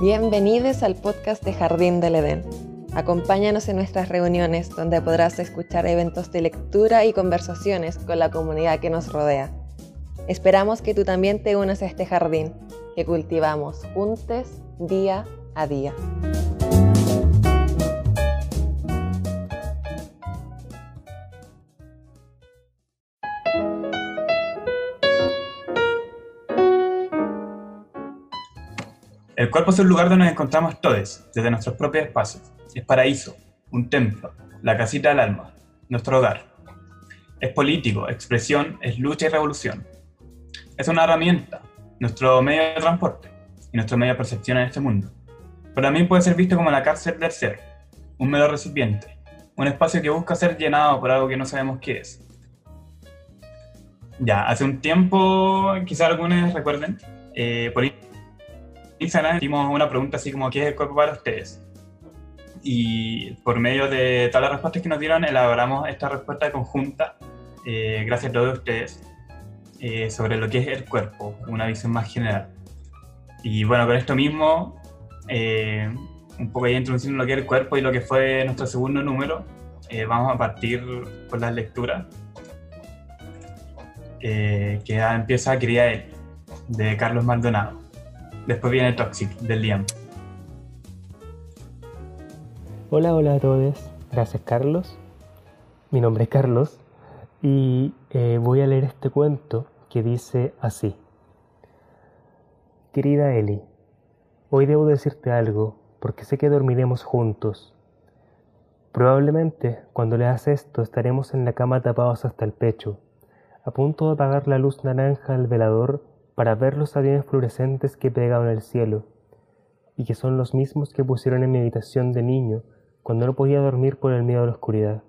Bienvenidos al podcast de Jardín del Edén. Acompáñanos en nuestras reuniones donde podrás escuchar eventos de lectura y conversaciones con la comunidad que nos rodea. Esperamos que tú también te unas a este jardín que cultivamos juntos día a día. El cuerpo es un lugar donde nos encontramos todos, desde nuestros propios espacios. Es paraíso, un templo, la casita del alma, nuestro hogar. Es político, expresión, es lucha y revolución. Es una herramienta, nuestro medio de transporte y nuestro medio de percepción en este mundo. Pero también puede ser visto como la cárcel del ser, un medio recipiente, un espacio que busca ser llenado por algo que no sabemos qué es. Ya, hace un tiempo, quizá algunos recuerden, eh, por Instagram hicimos una pregunta así como ¿qué es el cuerpo para ustedes? Y por medio de todas las respuestas que nos dieron, elaboramos esta respuesta conjunta, eh, gracias a todos ustedes, eh, sobre lo que es el cuerpo, una visión más general. Y bueno, con esto mismo, eh, un poco ya introduciendo lo que es el cuerpo y lo que fue nuestro segundo número, vamos a partir con las lecturas. que empieza Quería él, de Carlos Maldonado. Después viene Toxic, de Liam. Hola, hola a todos. Gracias, Carlos. Mi nombre es Carlos y eh, voy a leer este cuento que dice así. Querida Eli, hoy debo decirte algo porque sé que dormiremos juntos. Probablemente cuando leas esto estaremos en la cama tapados hasta el pecho, a punto de apagar la luz naranja del velador para ver los aviones fluorescentes que pegaban el cielo, y que son los mismos que pusieron en mi habitación de niño cuando no podía dormir por el miedo a la oscuridad.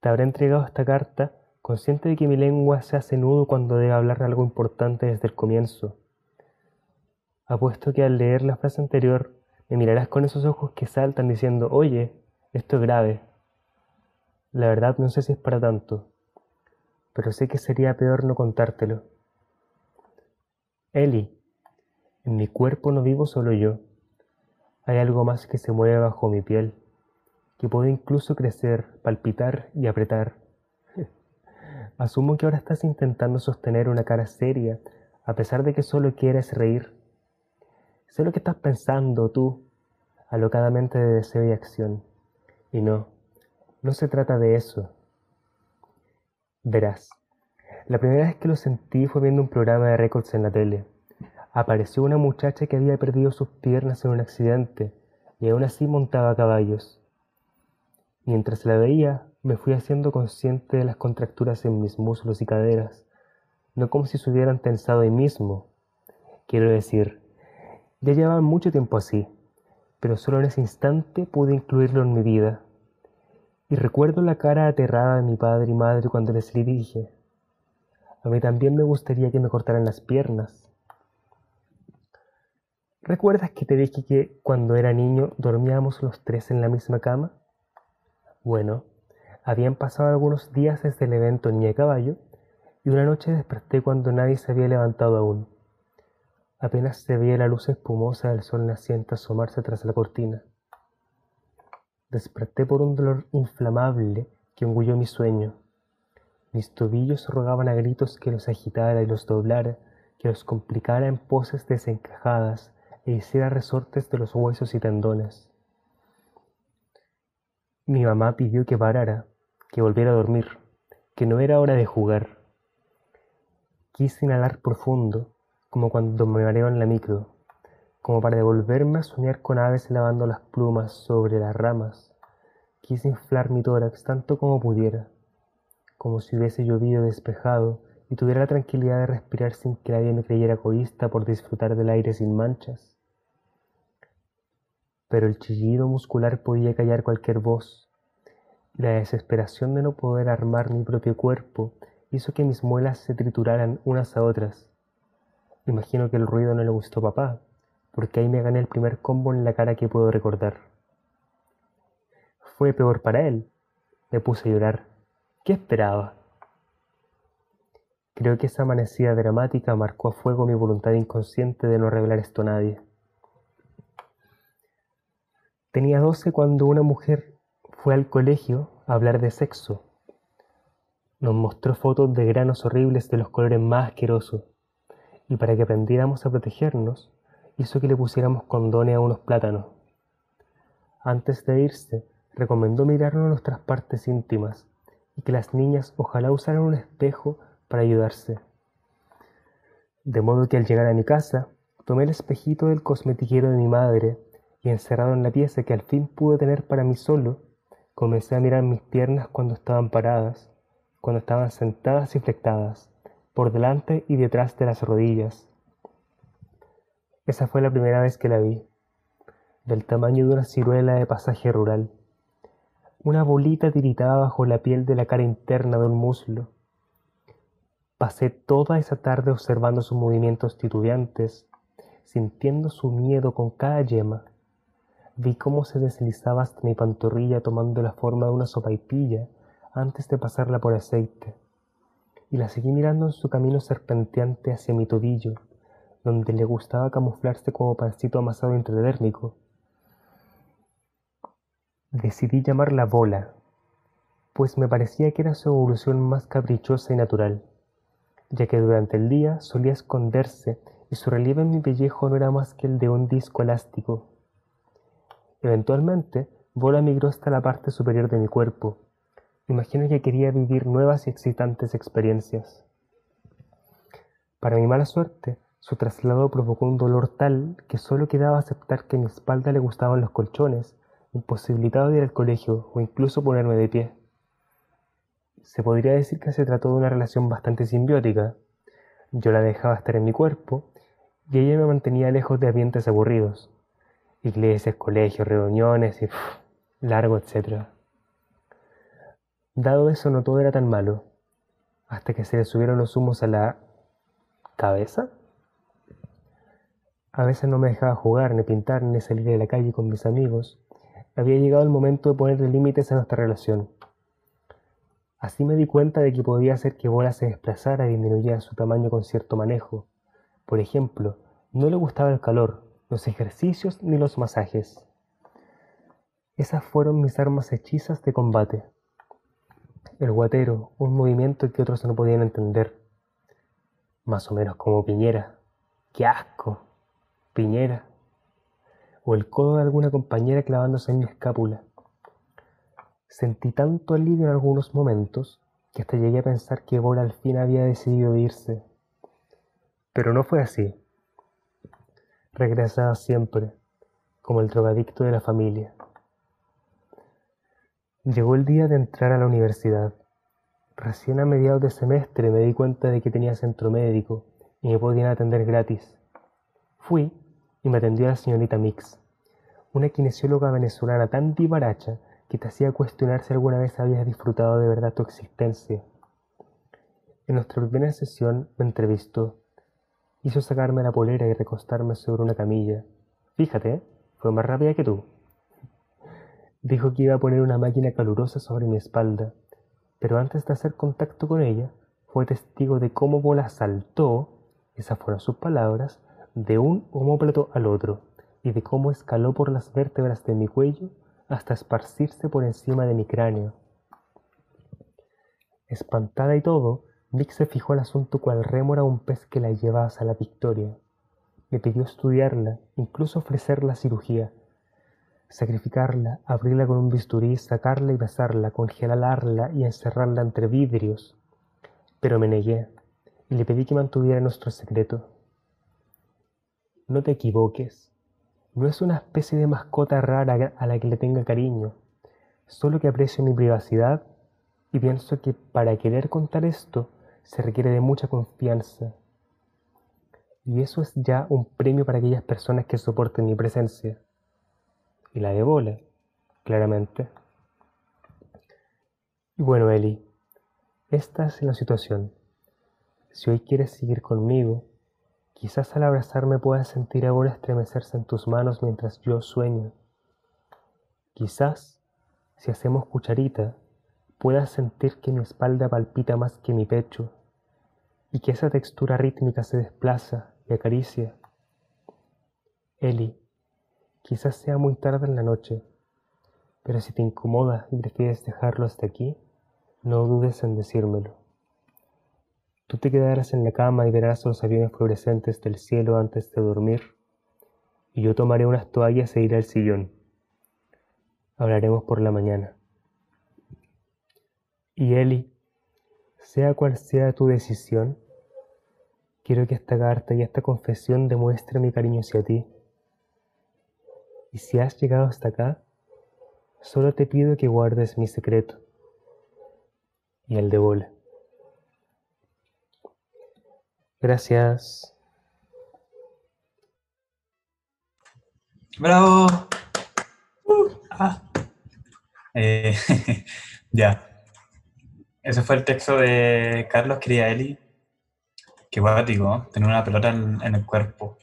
Te habré entregado esta carta consciente de que mi lengua se hace nudo cuando debe hablar algo importante desde el comienzo. Apuesto que al leer la frase anterior me mirarás con esos ojos que saltan diciendo, oye, esto es grave. La verdad no sé si es para tanto, pero sé que sería peor no contártelo. Eli, en mi cuerpo no vivo solo yo. Hay algo más que se mueve bajo mi piel, que puede incluso crecer, palpitar y apretar. Asumo que ahora estás intentando sostener una cara seria, a pesar de que solo quieres reír. Sé lo que estás pensando tú, alocadamente de deseo y acción. Y no, no se trata de eso. Verás. La primera vez que lo sentí fue viendo un programa de récords en la tele. Apareció una muchacha que había perdido sus piernas en un accidente y aún así montaba caballos. Mientras la veía, me fui haciendo consciente de las contracturas en mis muslos y caderas, no como si se hubieran tensado ahí mismo. Quiero decir, ya llevaban mucho tiempo así, pero solo en ese instante pude incluirlo en mi vida. Y recuerdo la cara aterrada de mi padre y madre cuando les dije, a mí también me gustaría que me cortaran las piernas. ¿Recuerdas que te dije que cuando era niño dormíamos los tres en la misma cama? Bueno, habían pasado algunos días desde el evento en mi caballo y una noche desperté cuando nadie se había levantado aún. Apenas se veía la luz espumosa del sol naciente asomarse tras la cortina. Desperté por un dolor inflamable que engulló mi sueño. Mis tobillos rogaban a gritos que los agitara y los doblara, que los complicara en poses desencajadas e hiciera resortes de los huesos y tendones. Mi mamá pidió que parara, que volviera a dormir, que no era hora de jugar. Quise inhalar profundo, como cuando me mareo en la micro, como para devolverme a soñar con aves lavando las plumas sobre las ramas. Quise inflar mi tórax tanto como pudiera como si hubiese llovido despejado y tuviera la tranquilidad de respirar sin que nadie me creyera egoísta por disfrutar del aire sin manchas. Pero el chillido muscular podía callar cualquier voz, la desesperación de no poder armar mi propio cuerpo hizo que mis muelas se trituraran unas a otras. Imagino que el ruido no le gustó a papá, porque ahí me gané el primer combo en la cara que puedo recordar. Fue peor para él. Me puse a llorar ¿Qué esperaba? Creo que esa amanecida dramática marcó a fuego mi voluntad inconsciente de no revelar esto a nadie. Tenía doce cuando una mujer fue al colegio a hablar de sexo. Nos mostró fotos de granos horribles de los colores más asquerosos y para que aprendiéramos a protegernos, hizo que le pusiéramos condones a unos plátanos. Antes de irse, recomendó mirarnos nuestras partes íntimas y que las niñas ojalá usaran un espejo para ayudarse. De modo que al llegar a mi casa, tomé el espejito del cosmetiquero de mi madre y encerrado en la pieza que al fin pude tener para mí solo, comencé a mirar mis piernas cuando estaban paradas, cuando estaban sentadas y flectadas, por delante y detrás de las rodillas. Esa fue la primera vez que la vi, del tamaño de una ciruela de pasaje rural. Una bolita tiritaba bajo la piel de la cara interna de un muslo. Pasé toda esa tarde observando sus movimientos titubeantes, sintiendo su miedo con cada yema. Vi cómo se deslizaba hasta mi pantorrilla tomando la forma de una sopaipilla antes de pasarla por aceite y la seguí mirando en su camino serpenteante hacia mi tobillo, donde le gustaba camuflarse como pancito amasado intradérmico. Decidí llamarla bola, pues me parecía que era su evolución más caprichosa y natural, ya que durante el día solía esconderse y su relieve en mi pellejo no era más que el de un disco elástico. Eventualmente, Bola migró hasta la parte superior de mi cuerpo, Imagino que quería vivir nuevas y excitantes experiencias. Para mi mala suerte, su traslado provocó un dolor tal que solo quedaba aceptar que a mi espalda le gustaban los colchones, imposibilitado de ir al colegio o incluso ponerme de pie. Se podría decir que se trató de una relación bastante simbiótica. Yo la dejaba estar en mi cuerpo y ella me mantenía lejos de ambientes aburridos. Iglesias, colegios, reuniones y largo, etcétera. Dado eso, no todo era tan malo, hasta que se le subieron los humos a la cabeza. A veces no me dejaba jugar, ni pintar, ni salir de la calle con mis amigos. Había llegado el momento de poner límites a nuestra relación. Así me di cuenta de que podía hacer que Bola se desplazara y disminuyera su tamaño con cierto manejo. Por ejemplo, no le gustaba el calor, los ejercicios ni los masajes. Esas fueron mis armas hechizas de combate. El guatero, un movimiento que otros no podían entender. Más o menos como Piñera. ¡Qué asco! Piñera. O el codo de alguna compañera clavándose en mi escápula. Sentí tanto alivio en algunos momentos que hasta llegué a pensar que Bola al fin había decidido irse. Pero no fue así. Regresaba siempre, como el drogadicto de la familia. Llegó el día de entrar a la universidad. Recién a mediados de semestre me di cuenta de que tenía centro médico y me podían atender gratis. Fui y me atendió la señorita Mix, una kinesióloga venezolana tan divaracha que te hacía cuestionar si alguna vez habías disfrutado de verdad tu existencia. En nuestra primera sesión me entrevistó. Hizo sacarme la polera y recostarme sobre una camilla. Fíjate, fue más rápida que tú. Dijo que iba a poner una máquina calurosa sobre mi espalda, pero antes de hacer contacto con ella, fue testigo de cómo Bola saltó, esas fueron sus palabras, de un homóplato al otro, y de cómo escaló por las vértebras de mi cuello hasta esparcirse por encima de mi cráneo. Espantada y todo, Nick se fijó el asunto cual rémora un pez que la lleva hacia la victoria. Me pidió estudiarla, incluso ofrecer la cirugía, sacrificarla, abrirla con un bisturí, sacarla y besarla, congelarla y encerrarla entre vidrios. Pero me negué y le pedí que mantuviera nuestro secreto. No te equivoques, no es una especie de mascota rara a la que le tenga cariño, solo que aprecio mi privacidad y pienso que para querer contar esto se requiere de mucha confianza. Y eso es ya un premio para aquellas personas que soporten mi presencia y la de bola, claramente. Y bueno, Eli, esta es la situación. Si hoy quieres seguir conmigo, quizás al abrazarme puedas sentir ahora estremecerse en tus manos mientras yo sueño. Quizás, si hacemos cucharita, puedas sentir que mi espalda palpita más que mi pecho y que esa textura rítmica se desplaza y acaricia. Eli, Quizás sea muy tarde en la noche, pero si te incomoda y prefieres dejarlo hasta aquí, no dudes en decírmelo. Tú te quedarás en la cama y verás los aviones fluorescentes del cielo antes de dormir, y yo tomaré unas toallas e iré al sillón. Hablaremos por la mañana. Y Eli, sea cual sea tu decisión, quiero que esta carta y esta confesión demuestre mi cariño hacia ti. Y si has llegado hasta acá, solo te pido que guardes mi secreto y el de bola. Gracias. ¡Bravo! Uh, ah. eh, ya. Ese fue el texto de Carlos Criaeli. Qué guático, tener una pelota en, en, el cuerpo.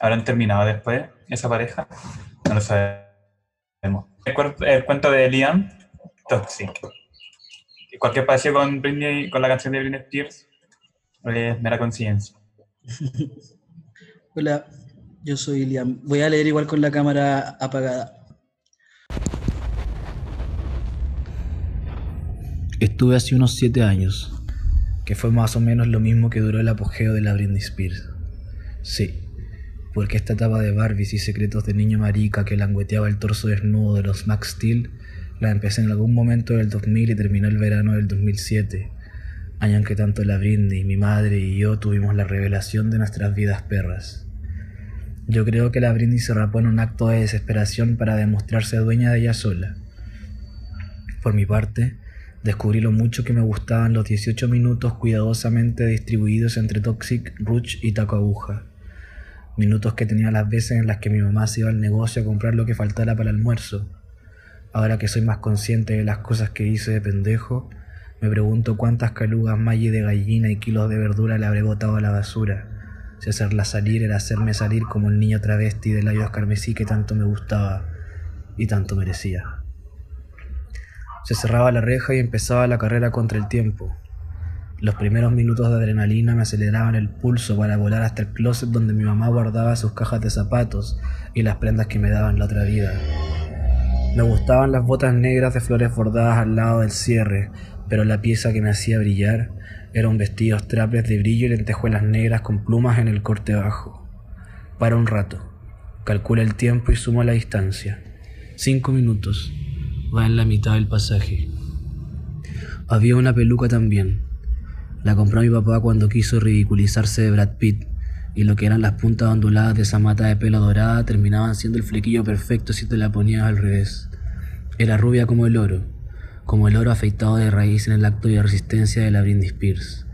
¿Habrán terminado después esa pareja? No lo sabemos. El, el cuento de Liam, Toxic. Cualquier parecido con, Britney, con la canción de Britney Spears es mera conciencia. Hola, yo soy Liam. Voy a leer igual con la cámara apagada. Estuve hace unos siete años, que fue más o menos lo mismo que duró el apogeo de la Britney Spears. Sí, porque esta etapa de Barbies y secretos de niño marica que langueteaba el torso desnudo de los Max Steel la empecé en algún momento del 2000 y terminó el verano del 2007, año en que tanto la Britney, mi madre y yo tuvimos la revelación de nuestras vidas perras. Yo creo que la Britney se rapó en un acto de desesperación para demostrarse dueña de ella sola. Por mi parte, descubrí lo mucho que me gustaban los 18 minutos cuidadosamente distribuidos entre Toxic, Ruch y Taco Aguja. Minutos que tenía las veces en las que mi mamá se iba al negocio a comprar lo que faltara para el almuerzo. Ahora que soy más consciente de las cosas que hice de pendejo, me pregunto cuántas calugas malli de gallina y kilos de verdura le habré botado a la basura. Si hacerla salir era hacerme salir como el niño travesti de labios carmesí que tanto me gustaba y tanto merecía. Se cerraba la reja y empezaba la carrera contra el tiempo. Los primeros minutos de adrenalina me aceleraban el pulso para volar hasta el closet donde mi mamá guardaba sus cajas de zapatos y las prendas que me daban la otra vida. Me gustaban las botas negras de flores bordadas al lado del cierre, pero la pieza que me hacía brillar era un vestido traples de brillo y lentejuelas negras con plumas en el corte bajo. Para un rato. Calcula el tiempo y sumo la distancia. Cinco minutos. Va en la mitad del pasaje. Había una peluca también. La compró mi papá cuando quiso ridiculizarse de Brad Pitt, y lo que eran las puntas onduladas de esa mata de pelo dorada terminaban siendo el flequillo perfecto si te la ponías al revés. Era rubia como el oro, como el oro afeitado de raíz en el acto de resistencia de la Britney Spears.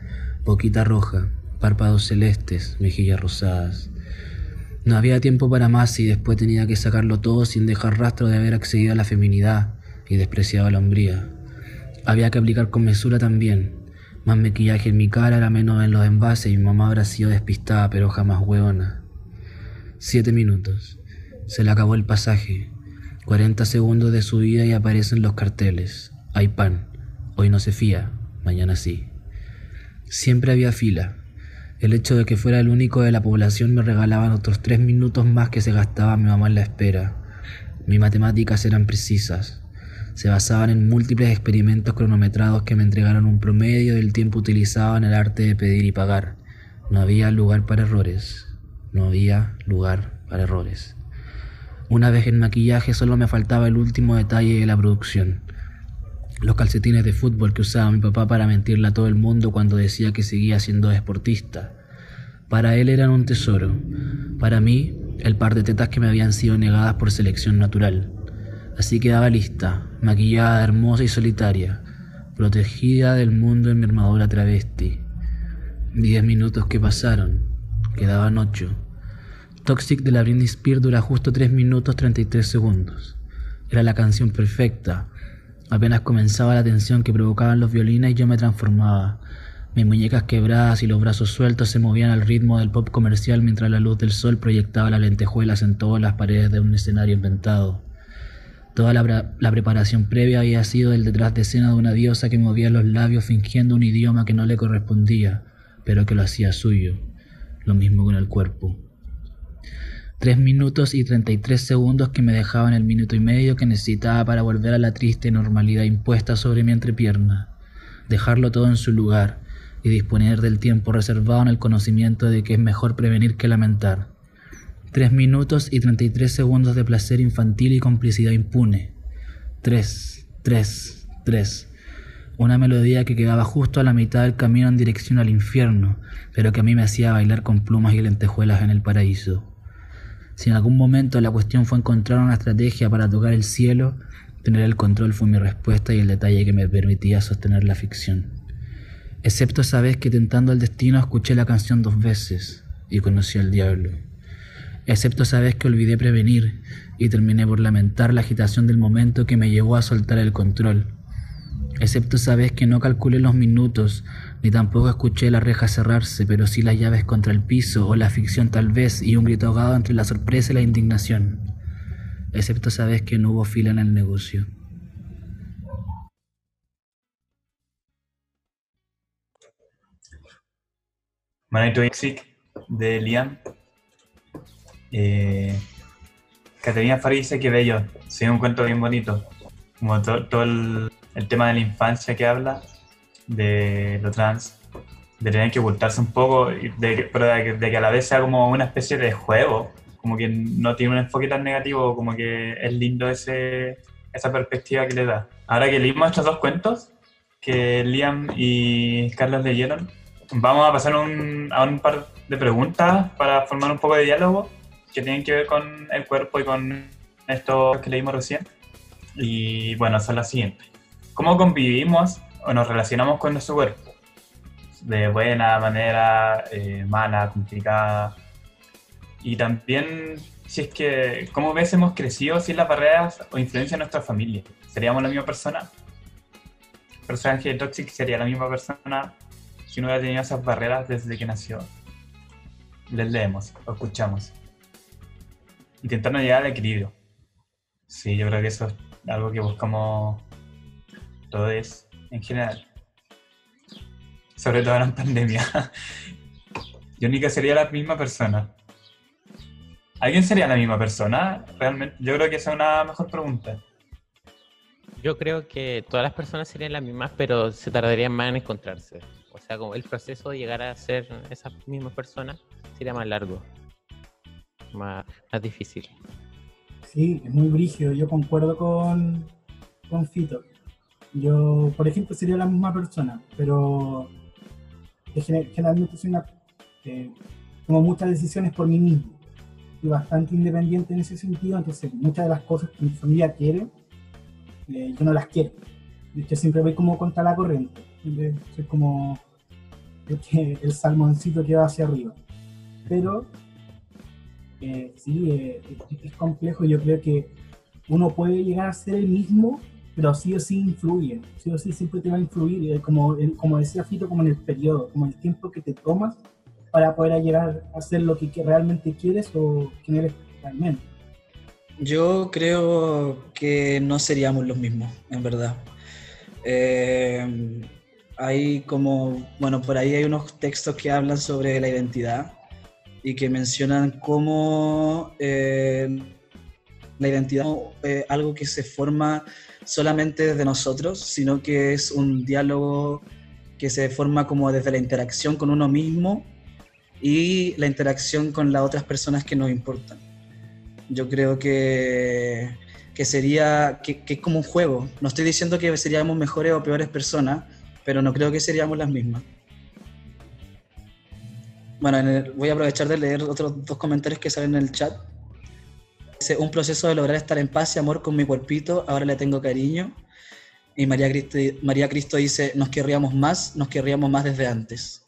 Boquita roja, párpados celestes, mejillas rosadas. No había tiempo para más y después tenía que sacarlo todo sin dejar rastro de haber accedido a la feminidad y despreciado a la hombría. Había que aplicar con mesura también. Más maquillaje en mi cara era menos en los envases y mamá habrá sido despistada pero jamás hueona. Siete minutos. Se le acabó el pasaje. Cuarenta segundos de subida y aparecen los carteles. Hay pan. Hoy no se fía, mañana sí. Siempre había fila. El hecho de que fuera el único de la población me regalaban otros tres minutos más que se gastaba mi mamá en la espera. Mis matemáticas eran precisas se basaban en múltiples experimentos cronometrados que me entregaron un promedio del tiempo utilizado en el arte de pedir y pagar. No había lugar para errores. No había lugar para errores. Una vez en maquillaje solo me faltaba el último detalle de la producción. Los calcetines de fútbol que usaba mi papá para mentirle a todo el mundo cuando decía que seguía siendo deportista. Para él eran un tesoro. Para mí, el par de tetas que me habían sido negadas por selección natural. Así quedaba lista, maquillada, hermosa y solitaria, protegida del mundo en mi armadura travesti. Diez minutos que pasaron, quedaban ocho. Toxic de la Britney Spears dura justo tres minutos 33 segundos. Era la canción perfecta. Apenas comenzaba la tensión que provocaban los violines yo me transformaba. Mis muñecas quebradas y los brazos sueltos se movían al ritmo del pop comercial mientras la luz del sol proyectaba las lentejuelas en todas las paredes de un escenario inventado. Toda la, preparación previa había sido el detrás de escena de una diosa que movía los labios fingiendo un idioma que no le correspondía, pero que lo hacía suyo, lo mismo con el cuerpo. Tres minutos y 33 segundos que me dejaban el minuto y medio que necesitaba para volver a la triste normalidad impuesta sobre mi entrepierna. Dejarlo todo en su lugar y disponer del tiempo reservado en el conocimiento de que es mejor prevenir que lamentar. Tres minutos y 33 segundos de placer infantil y complicidad impune. Tres, tres, tres. Una melodía que quedaba justo a la mitad del camino en dirección al infierno, pero que a mí me hacía bailar con plumas y lentejuelas en el paraíso. Si en algún momento la cuestión fue encontrar una estrategia para tocar el cielo, tener el control fue mi respuesta y el detalle que me permitía sostener la ficción. Excepto esa vez que tentando el destino escuché la canción dos veces y conocí al diablo. Excepto esa vez que olvidé prevenir y terminé por lamentar la agitación del momento que me llevó a soltar el control. Excepto esa vez que no calculé los minutos ni tampoco escuché la reja cerrarse, pero sí las llaves contra el piso, o la ficción tal vez, y un grito ahogado entre la sorpresa y la indignación. Excepto esa que no hubo fila en el negocio. Manito Ixic de Liam. Eh, Caterina Fari dice que bello, sí, un cuento bien bonito. Como todo el tema de la infancia que habla, de lo trans, de tener que ocultarse un poco, de, pero de, que a la vez sea como una especie de juego, como que no tiene un enfoque tan negativo, como que es lindo ese, esa perspectiva que le da. Ahora que leímos estos dos cuentos que Liam y Carlos leyeron, vamos a pasar a un par de preguntas para formar un poco de diálogo que tienen que ver con el cuerpo y con esto que leímos recién. Y bueno, son las siguientes. ¿Cómo convivimos o nos relacionamos con nuestro cuerpo de buena manera, eh, mala, complicada. Y también, si es que, ¿cómo ves hemos crecido sin las barreras o influencia de nuestra familia? ¿Seríamos la misma persona? El personaje de Toxic sería la misma persona si no hubiera tenido esas barreras desde que nació. Les leemos, escuchamos. Intentando llegar al equilibrio. Sí, yo creo que eso es algo que buscamos todos en general. Sobre todo en pandemia. Yo ni que sería la misma persona. ¿Alguien sería la misma persona? Realmente, yo creo que esa es una mejor pregunta. Yo creo que todas las personas serían las mismas, pero se tardarían más en encontrarse. O sea, como el proceso de llegar a ser esa misma persona sería más largo, más, más difícil. Sí, es muy brígido. Yo concuerdo con, con Fito. Yo, por ejemplo, sería la misma persona, pero generalmente soy una, eh, tomo muchas decisiones por mí mismo y bastante independiente en ese sentido, entonces muchas de las cosas que mi familia quiere, eh, yo no las quiero. Yo siempre voy como contra la corriente, soy como el, el salmoncito que va hacia arriba. Pero eh, sí, eh, es complejo, yo creo que uno puede llegar a ser el mismo pero sí o sí influye, sí o sí siempre te va a influir, eh, como, como decía Fito, como en el periodo, como el tiempo que te tomas para poder llegar a ser lo que realmente quieres o quién eres realmente. Yo creo que no seríamos los mismos, en verdad. Eh, hay como, bueno, por ahí hay unos textos que hablan sobre la identidad y que mencionan cómo eh, la identidad es algo que se forma solamente desde nosotros, sino que es un diálogo que se forma como desde la interacción con uno mismo y la interacción con las otras personas que nos importan. Yo creo que, que sería, que, es como un juego. No estoy diciendo que seríamos mejores o peores personas, pero no creo que seríamos las mismas. Bueno, voy a aprovechar de leer otros dos comentarios que salen en el chat un proceso de lograr estar en paz y amor con mi cuerpito, ahora le tengo cariño. Y María Cristo, María Cristo dice, nos querríamos más, nos querríamos más desde antes.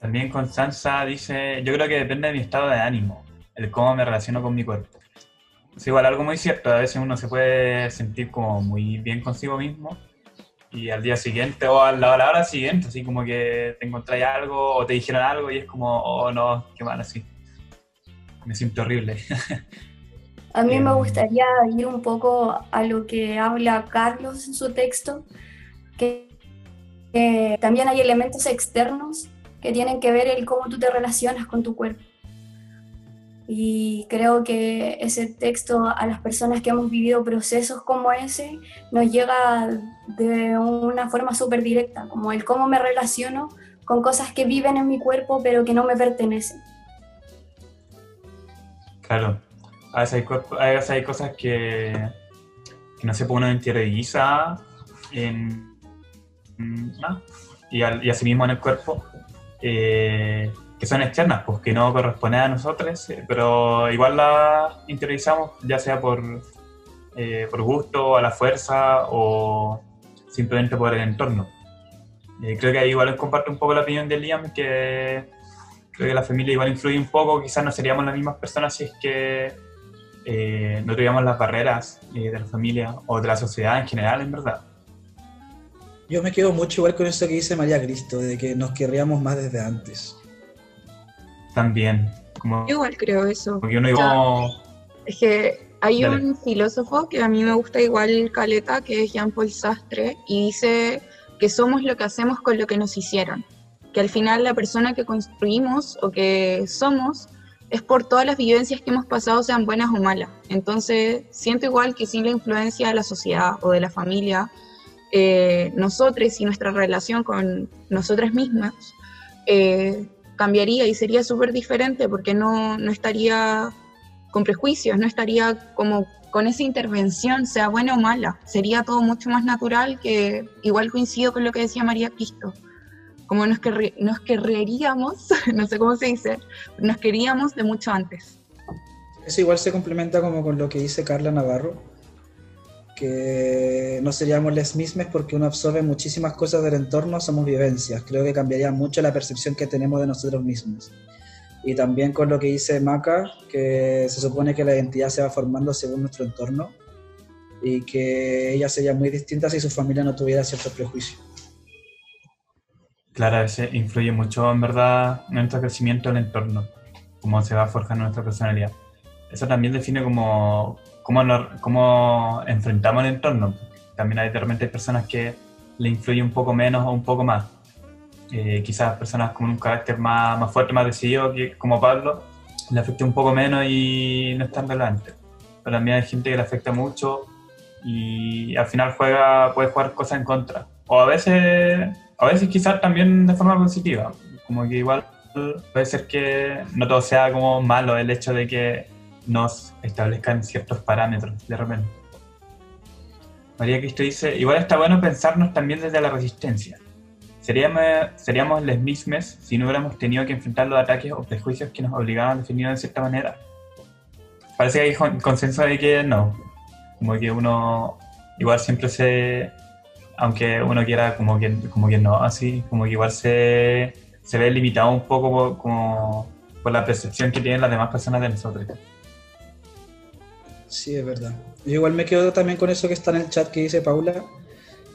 También Constanza dice, yo creo que depende de mi estado de ánimo, el cómo me relaciono con mi cuerpo. Es igual algo muy cierto, a veces uno se puede sentir como muy bien consigo mismo y al día siguiente o a la, hora siguiente, así como que te encontráis algo o te dijeron algo y es como, oh no, qué mal así me siento horrible. A mí me em. gustaría ir un poco a lo que habla Carlos en su texto, que también hay elementos externos que tienen que ver el cómo tú te relacionas con tu cuerpo. Y creo que ese texto a las personas que hemos vivido procesos como ese nos llega de una forma súper directa, como el cómo me relaciono con cosas que viven en mi cuerpo pero que no me pertenecen. Claro, a veces hay, cosas que, que no se pone en interioriza en, y, y así mismo en el cuerpo. Eh, que son externas, pues que no corresponden a nosotros, eh, pero igual las interiorizamos, ya sea por, eh, por gusto, a la fuerza o simplemente por el entorno. Eh, creo que ahí igual comparto un poco la opinión de Liam, que creo que la familia igual influye un poco, quizás no seríamos las mismas personas si es que no tuviéramos las barreras de la familia o de la sociedad en general, en verdad. Yo me quedo mucho igual con eso que dice María Cristo, de que nos querríamos más desde antes también. Como, igual creo eso. Es que hay un filósofo que a mí me gusta igual Caleta, que es Jean-Paul Sastre, y dice que somos lo que hacemos con lo que nos hicieron. Que al final la persona que construimos o que somos es por todas las vivencias que hemos pasado, sean buenas o malas. Entonces, siento igual que sin la influencia de la sociedad o de la familia, eh, nosotros y nuestra relación con nosotras mismas, eh, cambiaría y sería súper diferente porque no, no estaría con prejuicios, no estaría como con esa intervención, sea buena o mala. Sería todo mucho más natural que igual coincido con lo que decía María Cristo. Como nos, nos querríamos, no sé cómo se dice, nos queríamos de mucho antes. Eso igual se complementa como con lo que dice Carla Navarro, que no seríamos les mismas porque uno absorbe muchísimas cosas del entorno, somos vivencias. Creo que cambiaría mucho la percepción que tenemos de nosotros mismos. Y también con lo que dice Maca, que se supone que la identidad se va formando según nuestro entorno y que ella sería muy distinta si su familia no tuviera ciertos prejuicios. Claro, ese influye mucho en verdad en nuestro crecimiento del entorno, cómo se va forjando nuestra personalidad. Eso también define como cómo, cómo enfrentamos el entorno. También hay de repente personas que le influye un poco menos o un poco más. Eh, quizás personas con un carácter más, más fuerte, más decidido, que, como Pablo, le afecta un poco menos y no es tan relevante. Pero también hay gente que le afecta mucho y al final juega, puede jugar cosas en contra. O a veces, a veces quizás también de forma positiva. Como que igual puede ser que no todo sea como malo el hecho de que nos establezcan ciertos parámetros de repente. María Cristo dice, igual está bueno pensarnos también desde la resistencia. Seríamos, seríamos les mismes si no hubiéramos tenido que enfrentar los ataques o prejuicios que nos obligaban a definirnos de cierta manera. Parece que hay consenso de que no. Como que uno igual siempre se, aunque uno quiera como que, como que no, así, como que igual se, se ve limitado un poco por, como por la percepción que tienen las demás personas de nosotros. Sí, es verdad. Yo igual me quedo también con eso que está en el chat que dice Paula.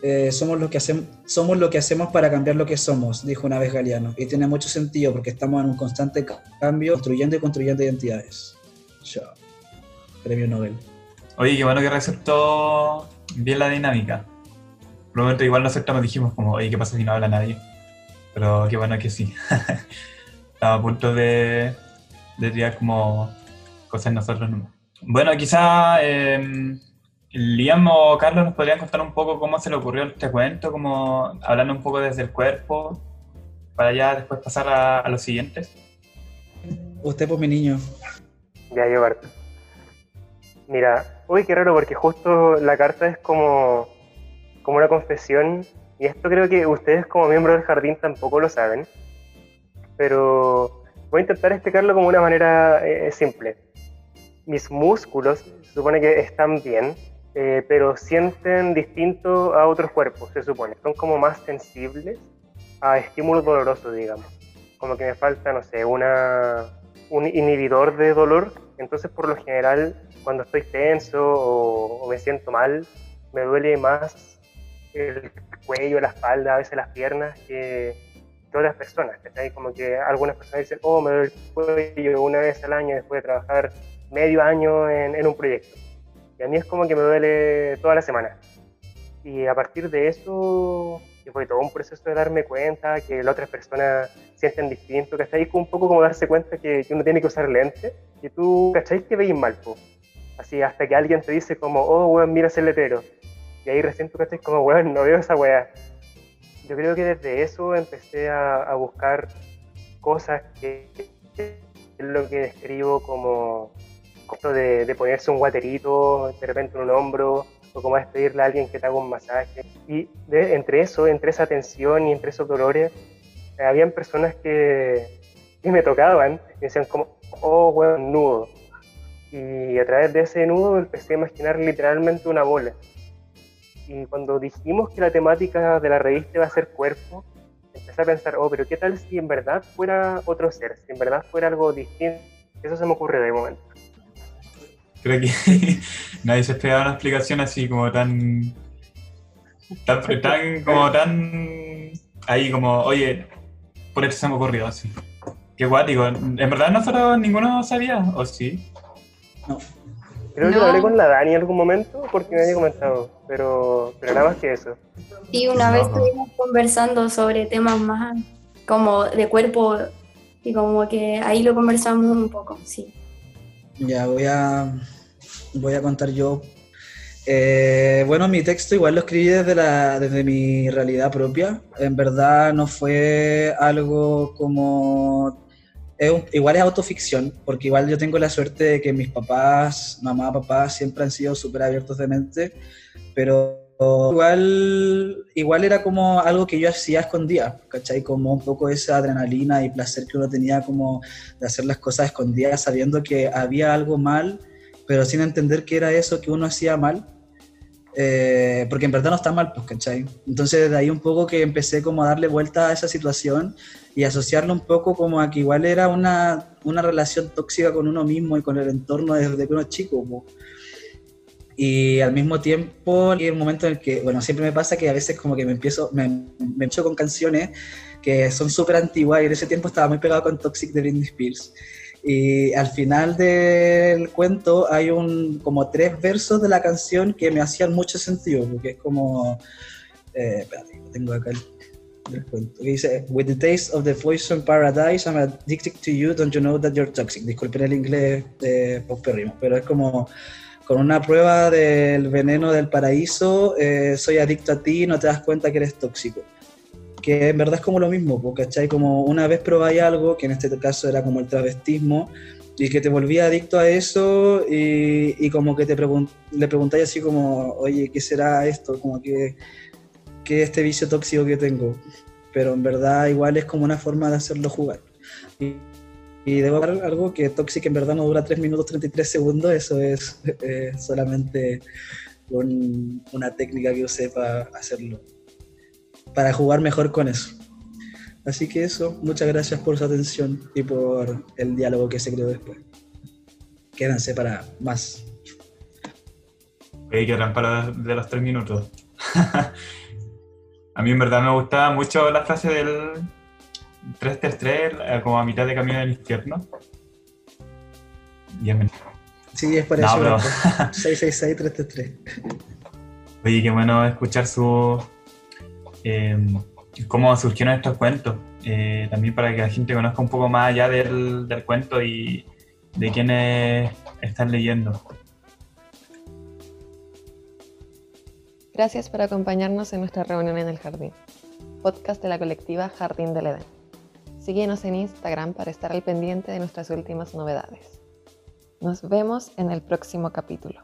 Eh, somos, lo que hacemos, somos lo que hacemos para cambiar lo que somos, dijo una vez Galeano. Y tiene mucho sentido porque estamos en un constante cambio, construyendo y construyendo identidades. Chao. Premio Nobel. Oye, qué bueno que receptó bien la dinámica. Por momento igual no aceptamos, dijimos como, oye, ¿qué pasa si no habla nadie? Pero qué bueno que sí. Estaba a punto de, de tirar como cosas nosotros no. Bueno, quizá eh, Liam o Carlos nos podrían contar un poco cómo se le ocurrió este cuento, como hablando un poco desde el cuerpo, para ya después pasar a, los siguientes. Usted, pues mi niño. Ya, yo parto. Mira, uy, qué raro, porque justo la carta es como, como una confesión, y esto creo que ustedes como miembros del jardín tampoco lo saben, pero voy a intentar explicarlo como una manera eh, simple mis músculos se supone que están bien, eh, pero sienten distinto a otros cuerpos, se supone. Son como más sensibles a estímulos dolorosos, digamos. Como que me falta, no sé, una, un inhibidor de dolor. Entonces, por lo general, cuando estoy tenso o, me siento mal, me duele más el cuello, la espalda, a veces las piernas que, otras personas. Como que algunas personas dicen, oh, me duele el cuello una vez al año después de trabajar medio año en, un proyecto. Y a mí es como que me duele toda la semana. Y a partir de eso, y fue todo un proceso de darme cuenta que las otras personas sienten distinto, ¿cachai? Es un poco como darse cuenta que, uno tiene que usar lentes y tú, ¿cachai? Que veis mal, po. Así hasta que alguien te dice como, oh, weón, mira ese letrero. Y ahí recién tú, ¿cachai? Como, weón, no veo esa weá. Yo creo que desde eso empecé a, buscar cosas que, es lo que describo como esto de, de ponerse un guaterito de repente en un hombro, o como es pedirle a alguien que te haga un masaje. Y de, entre eso, entre esa tensión y entre esos dolores, eh, habían personas que, que, me tocaban y decían como, oh, weón, nudo. Y a través de ese nudo empecé a imaginar literalmente una bola. Y cuando dijimos que la temática de la revista iba a ser cuerpo, empecé a pensar, oh, pero ¿qué tal si en verdad fuera otro ser? Si en verdad fuera algo distinto. Eso se me ocurrió de momento. Creo que nadie se esperaba una explicación así como tan, tan, tan, como tan, ahí como, oye, por eso se me ocurrió así. Qué guático. ¿En verdad nosotros ninguno sabía? ¿O sí? No. Creo que lo hablé con la Dani en algún momento porque me había comentado, pero, pero nada más que eso. Sí, una vez estuvimos conversando sobre temas más como de cuerpo y como que ahí lo conversamos un poco, sí. Ya voy a, voy a contar yo. Eh, bueno, mi texto igual lo escribí desde, la, desde mi realidad propia. En verdad no fue algo como... igual es autoficción, porque igual yo tengo la suerte de que mis papás, mamá, papá, siempre han sido súper abiertos de mente, pero igual, igual era como algo que yo hacía escondida, ¿cachai? Como un poco esa adrenalina y placer que uno tenía como de hacer las cosas escondidas, sabiendo que había algo mal, pero sin entender que era eso que uno hacía mal, eh, porque en verdad no está mal, pues, ¿cachai? Entonces de ahí un poco que empecé como a darle vuelta a esa situación y asociarlo un poco como a que igual era una, una relación tóxica con uno mismo y con el entorno desde que uno es chico. Y al mismo tiempo, hay un momento en el que, bueno, siempre me pasa que a veces como que me empiezo, me, me echo con canciones que son súper antiguas y en ese tiempo estaba muy pegado con Toxic de Britney Spears. Y al final del cuento hay un, como tres versos de la canción que me hacían mucho sentido, porque es como, eh, espérate, tengo acá el, dice, With the taste of the poison paradise, I'm addicted to you, don't you know that you're toxic. Disculpen el inglés de Perrimo, pero es como con una prueba del veneno del paraíso, eh, soy adicto a ti y no te das cuenta que eres tóxico. Que en verdad es como lo mismo, ¿cachai? Como una vez probáis algo, que en este caso era como el travestismo, y que te volvía adicto a eso y, como que te le preguntáis así como, oye, ¿qué será esto? Como que, ¿qué es este vicio tóxico que tengo? Pero en verdad igual es como una forma de hacerlo jugar. Y, y debo dar algo que Toxic en verdad no dura 3 minutos 33 segundos, eso es eh, solamente una técnica que usé para hacerlo, para jugar mejor con eso. Así que eso, muchas gracias por su atención y por el diálogo que se creó después. Quédense para más. Hay que para de los 3 minutos. A mí en verdad me gustaba mucho la frase del, 333 eh, como a mitad de camino del infierno. Ya me... Sí, es para no, eso. 666 333. Oye, qué bueno escuchar su. Eh, cómo surgieron estos cuentos. Eh, también para que la gente conozca un poco más allá del, del cuento y de quiénes están leyendo. Gracias por acompañarnos en nuestra reunión en el jardín, podcast de la colectiva Jardín del Edén. Síguenos en Instagram para estar al pendiente de nuestras últimas novedades. Nos vemos en el próximo capítulo.